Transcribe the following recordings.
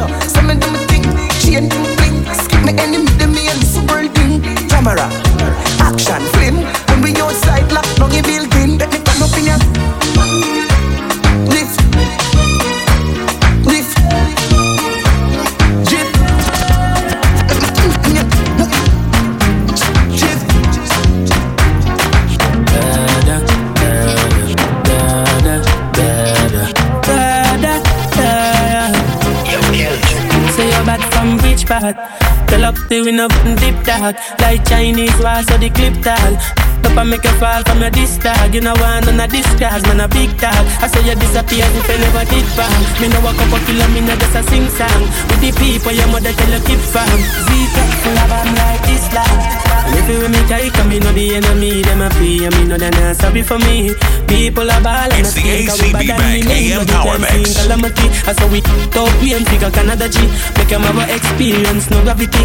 You know what's deep tag, like Chinese was so the clip tag. Papa make a fall from my dis tag. You know one on a disguise, man a big dog. I say you disappear if I never did bang. Me know a couple killer, me know just a sing song. With the people, your mother tell you keep fam. Zika, full of like Islam. And if you me, I come, me know the enemy, them a free, and me know they not sorry for me. People are ball and it's the ACB Bank AM Power Mix. Calamity, I saw we talk, we and figure Canada G. Make them have experience, no gravity.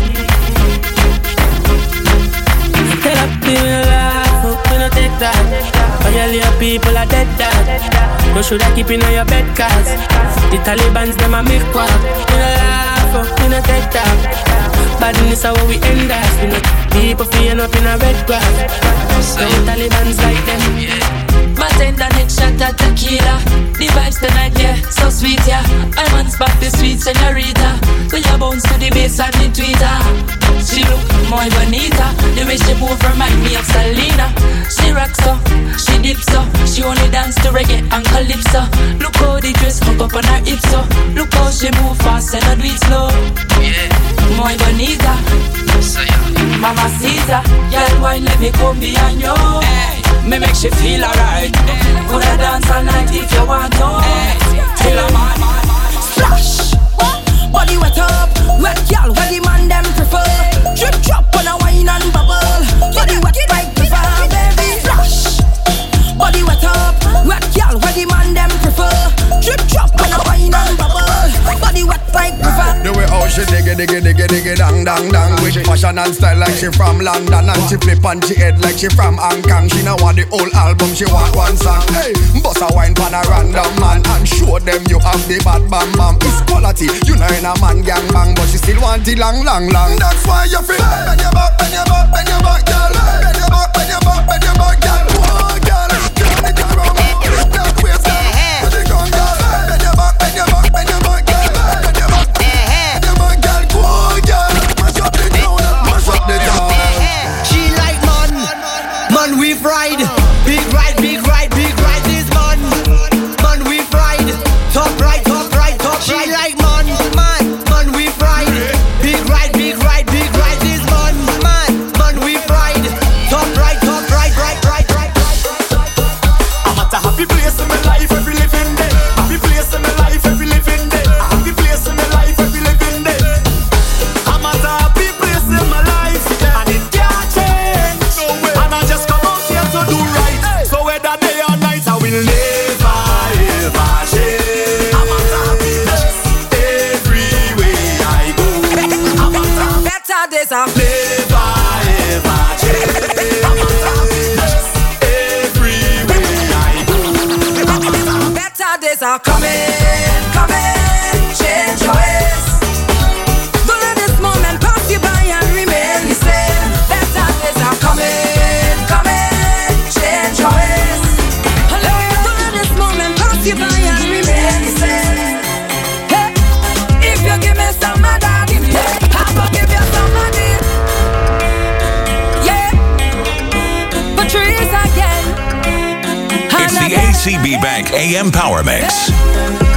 Tell up in life, we no take that. All your people are dead dad. No should I keep in your bed cause the Taliban's them a make quack. We no laugh, oh, we no take that. Badness is how we end us. We no people feeling up in a red grass. So Taliban's like them. Yeah. Bartender next shot at tequila. The vibes tonight, yeah, so sweet, yeah. I want spot the sweet senorita. We a bounce to the bass and the tweeter. She look more bonita. The way she move remind me of Selena. She rocks so, she dips so. She only dance to reggae and calypso. Look how the dress hook up on her hips so. Look how she move fast and I do it slow. Yeah, more bonita. So yeah. Mama Caesar, girl, why let me come behind you? Hey me make she feel alright. Coulda dance all night if you want to. Till I'm on. Splash. Body wet up, wet girl, where the man them prefer. Drip drop on a wine and bubble. Body wet by The way how she diggy diggy diggy diggy dang dang dang. With fashion and style like she from London. And she flip on she head like she from Hong Kong. She now want the whole album, she want one song. Hey, bust a wine pan a random man And show them you have the bad bam bam. It's quality, you know in a man gang bang But she still want the long long long That's why you feel Bend your back, bend your back, bend your back, girl. Bend your back, bend your back, bend your back, girl. this off. Never ever change. Every way I go. Better days are coming, coming. CB Bank AM Power Mix.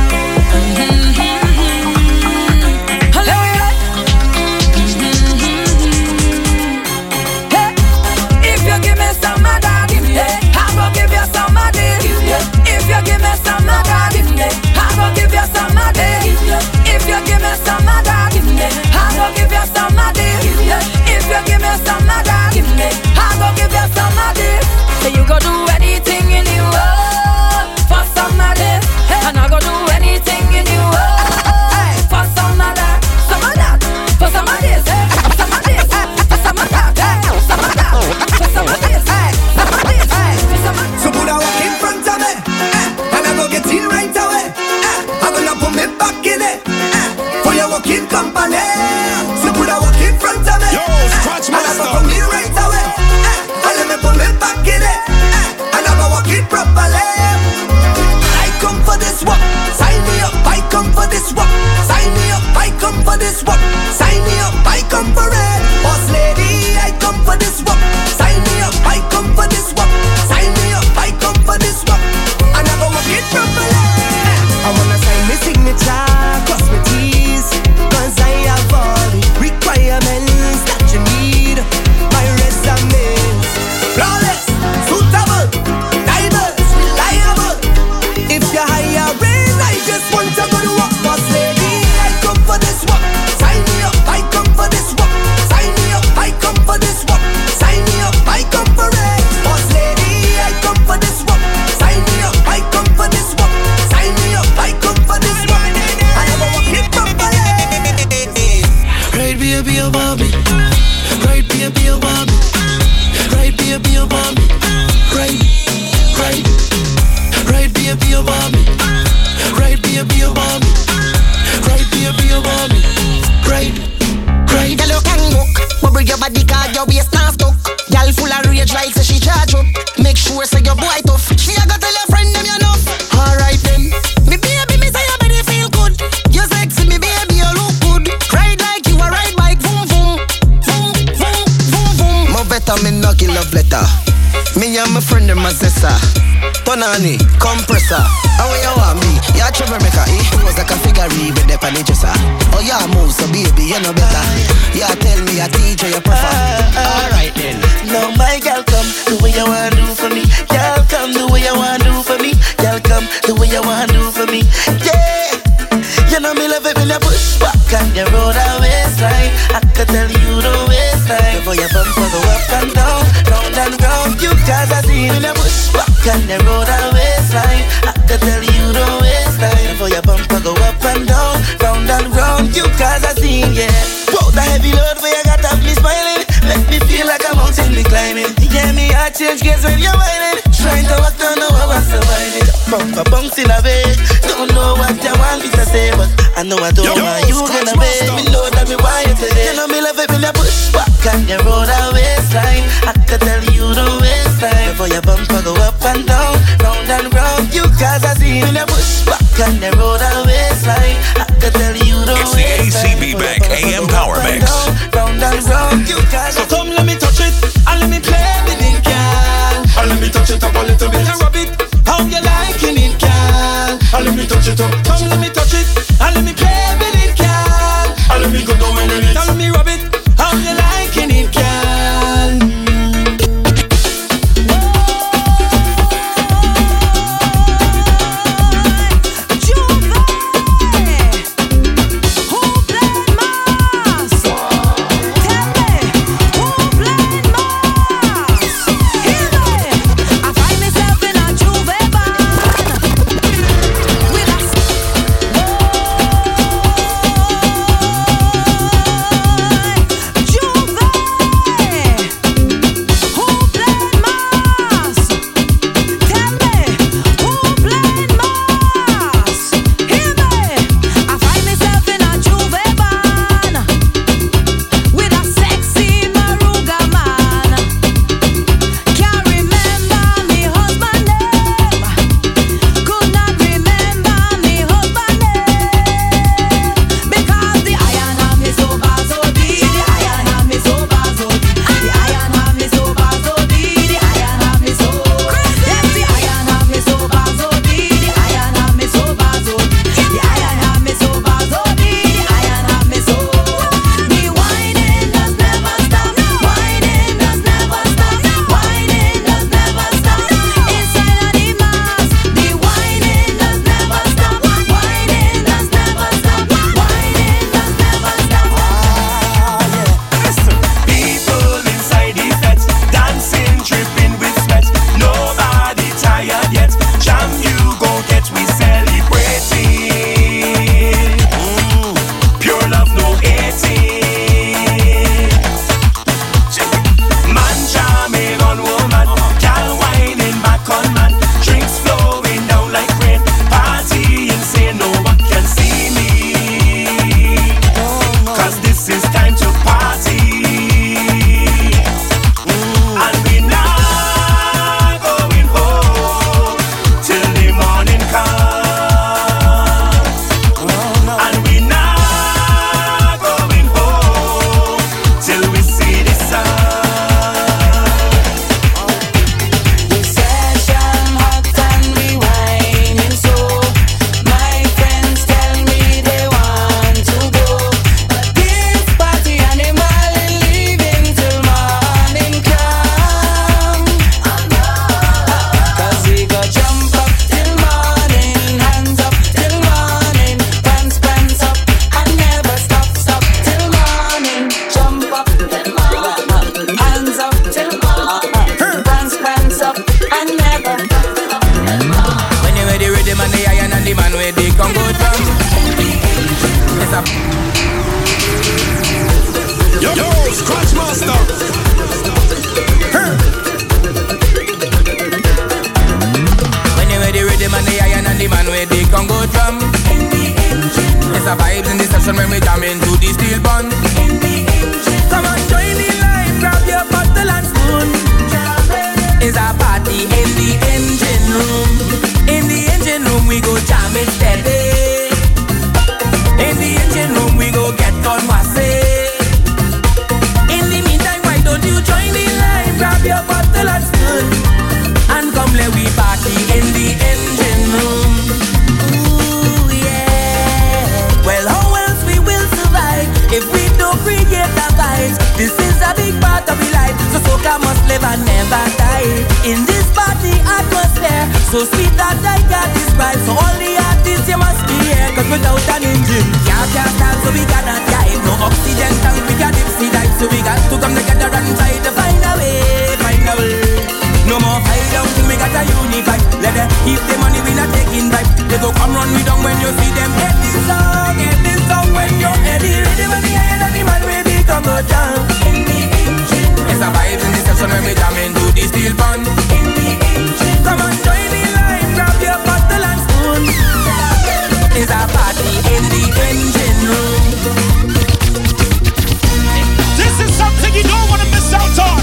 Banani, compressor. How you want me? You a troublemaker. He was like a figure with the panitresser. Oh, yeah, move, so baby, you know better. You tell me, I teach you, you prefer. Alright then. Now, my girl, come the way you want to do for me. Girl, come the way you want to do for me. Girl, come the way you want to do for me. Yeah. You know me love it when you push back and you roll that waistline. I could tell you the waistline. Before you bump the up and down, round and round, you guys are seen in your can narrow the waistline. I could tell you the waistline for your bumper go up and down, round and round. You cause I seen yeah. Whoa, the heavy load where you got up me smiling, make me feel like a mountain me climbing. Yeah, me I change gears when you're whining, trying to walk down the wall and survive it. Bumper bouncing away, don't know what you want me to say, but I know I don't want yo, you gonna make me know that me wire today. You know me love it when you push back and you roll the waistline. I could tell you the waistline before your bumper go push back and you roll a waistline. I can tell you don't it's waste. It's the ACB Bank AM Power Mix. Round and round, you cause so come let me touch it and let me play with it, girl. And let me touch it up a little bit and rub it how you liking it, girl. And let me touch it up. Come let me play the Congo drum. It's a yo yo scratch master. When you rhythm and the iron and the man with the Congo drum. It's a vibes in the session when we jam into the steel band. So sweet that I got this vibe So all the artists you must be here Cause without an engine Car can't start so we cannot drive No oxygen tank we got dipsy dive. So we got to come together and try to find a way Find a way. No more fight down till we got a unify Let them keep the money we not taking vibe They go come run me down when you see them. Get this song, get this song When you're ready, ready when the head of the man will be go down In the engine. It's a vibe in the session when we jam into the steel band In the engine. Come on join me your bottle and spoon. There's a party in the engine room. This is something you don't want to miss out on.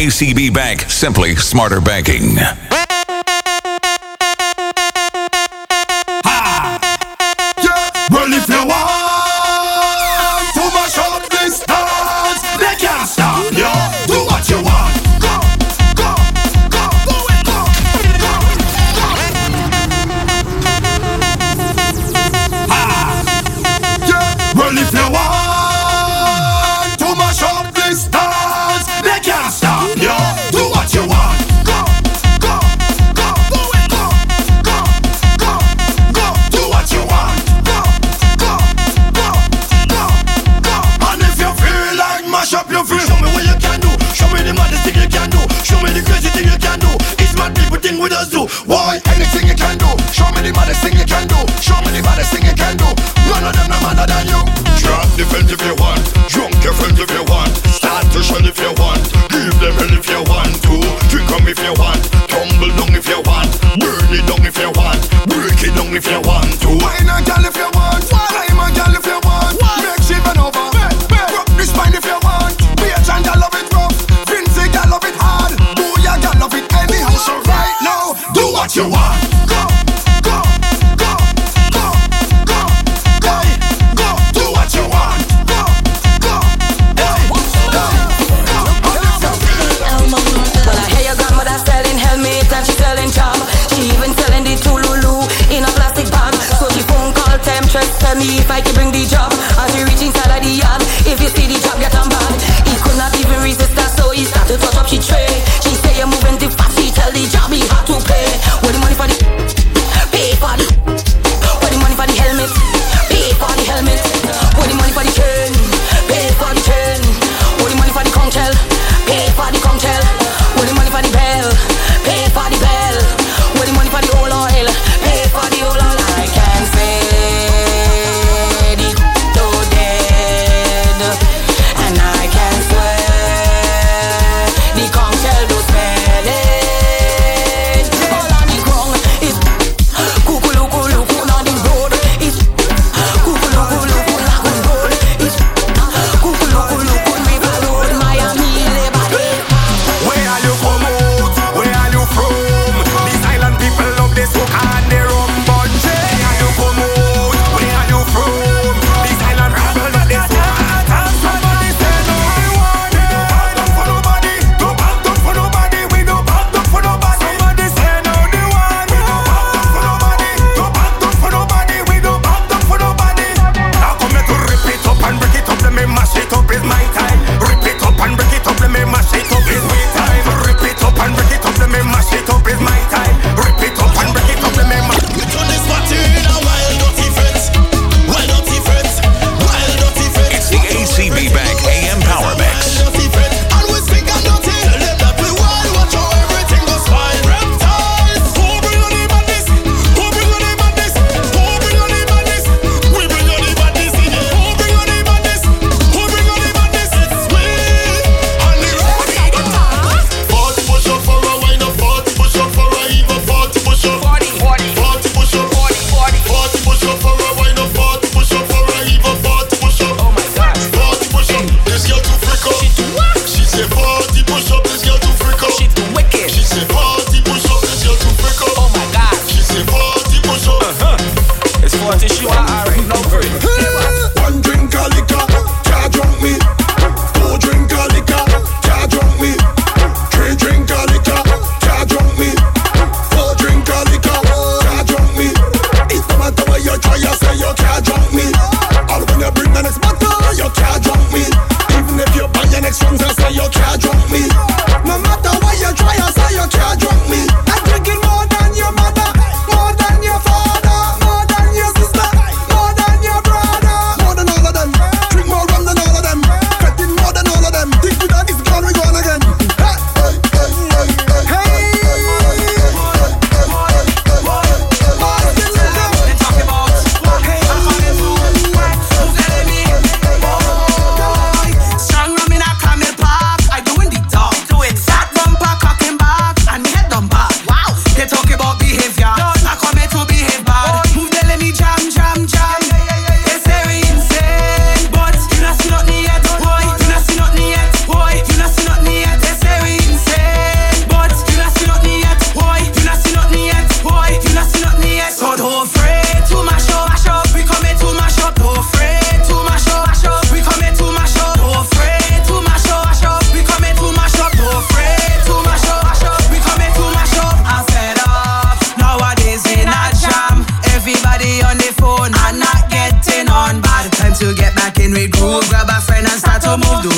ACB Bank, simply smarter banking.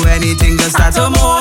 anything just start a move.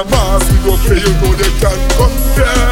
a mass, we don't you know they can't compare.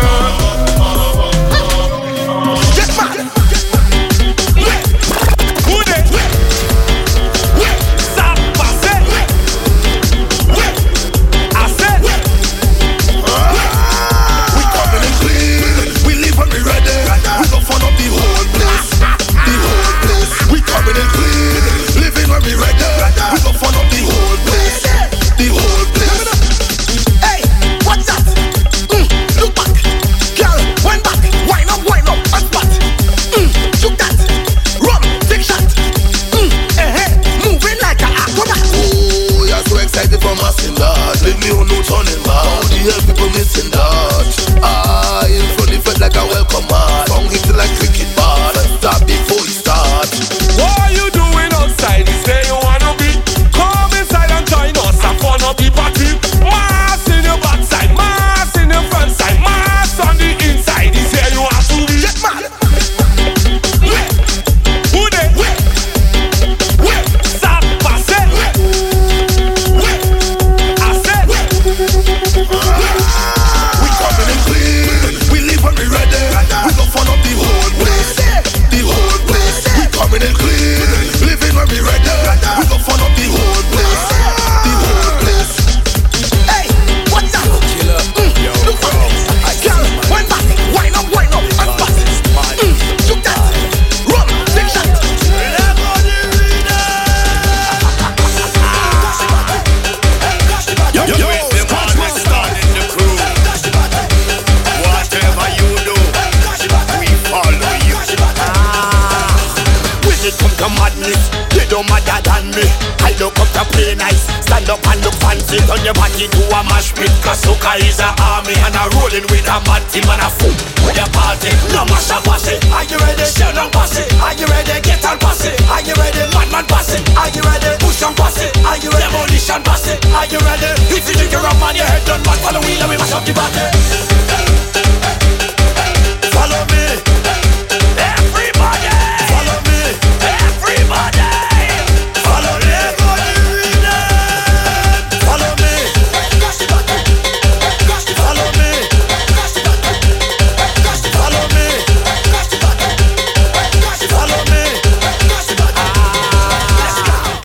to play nice. Stand up and look fancy, turn your body to a mash pit. Kasuka is a army and a rolling with a mad team and a fool. With a party, no mash up it. Are you ready? Show on pass it. Are you ready? Get on pass it. Are you ready? Madman pass it. Are you ready? Push on pass it. Are you ready? Demolition pass it. Are you ready? If you drink your rum on your head, don't back. Follow me, let me mash up the party. Follow me.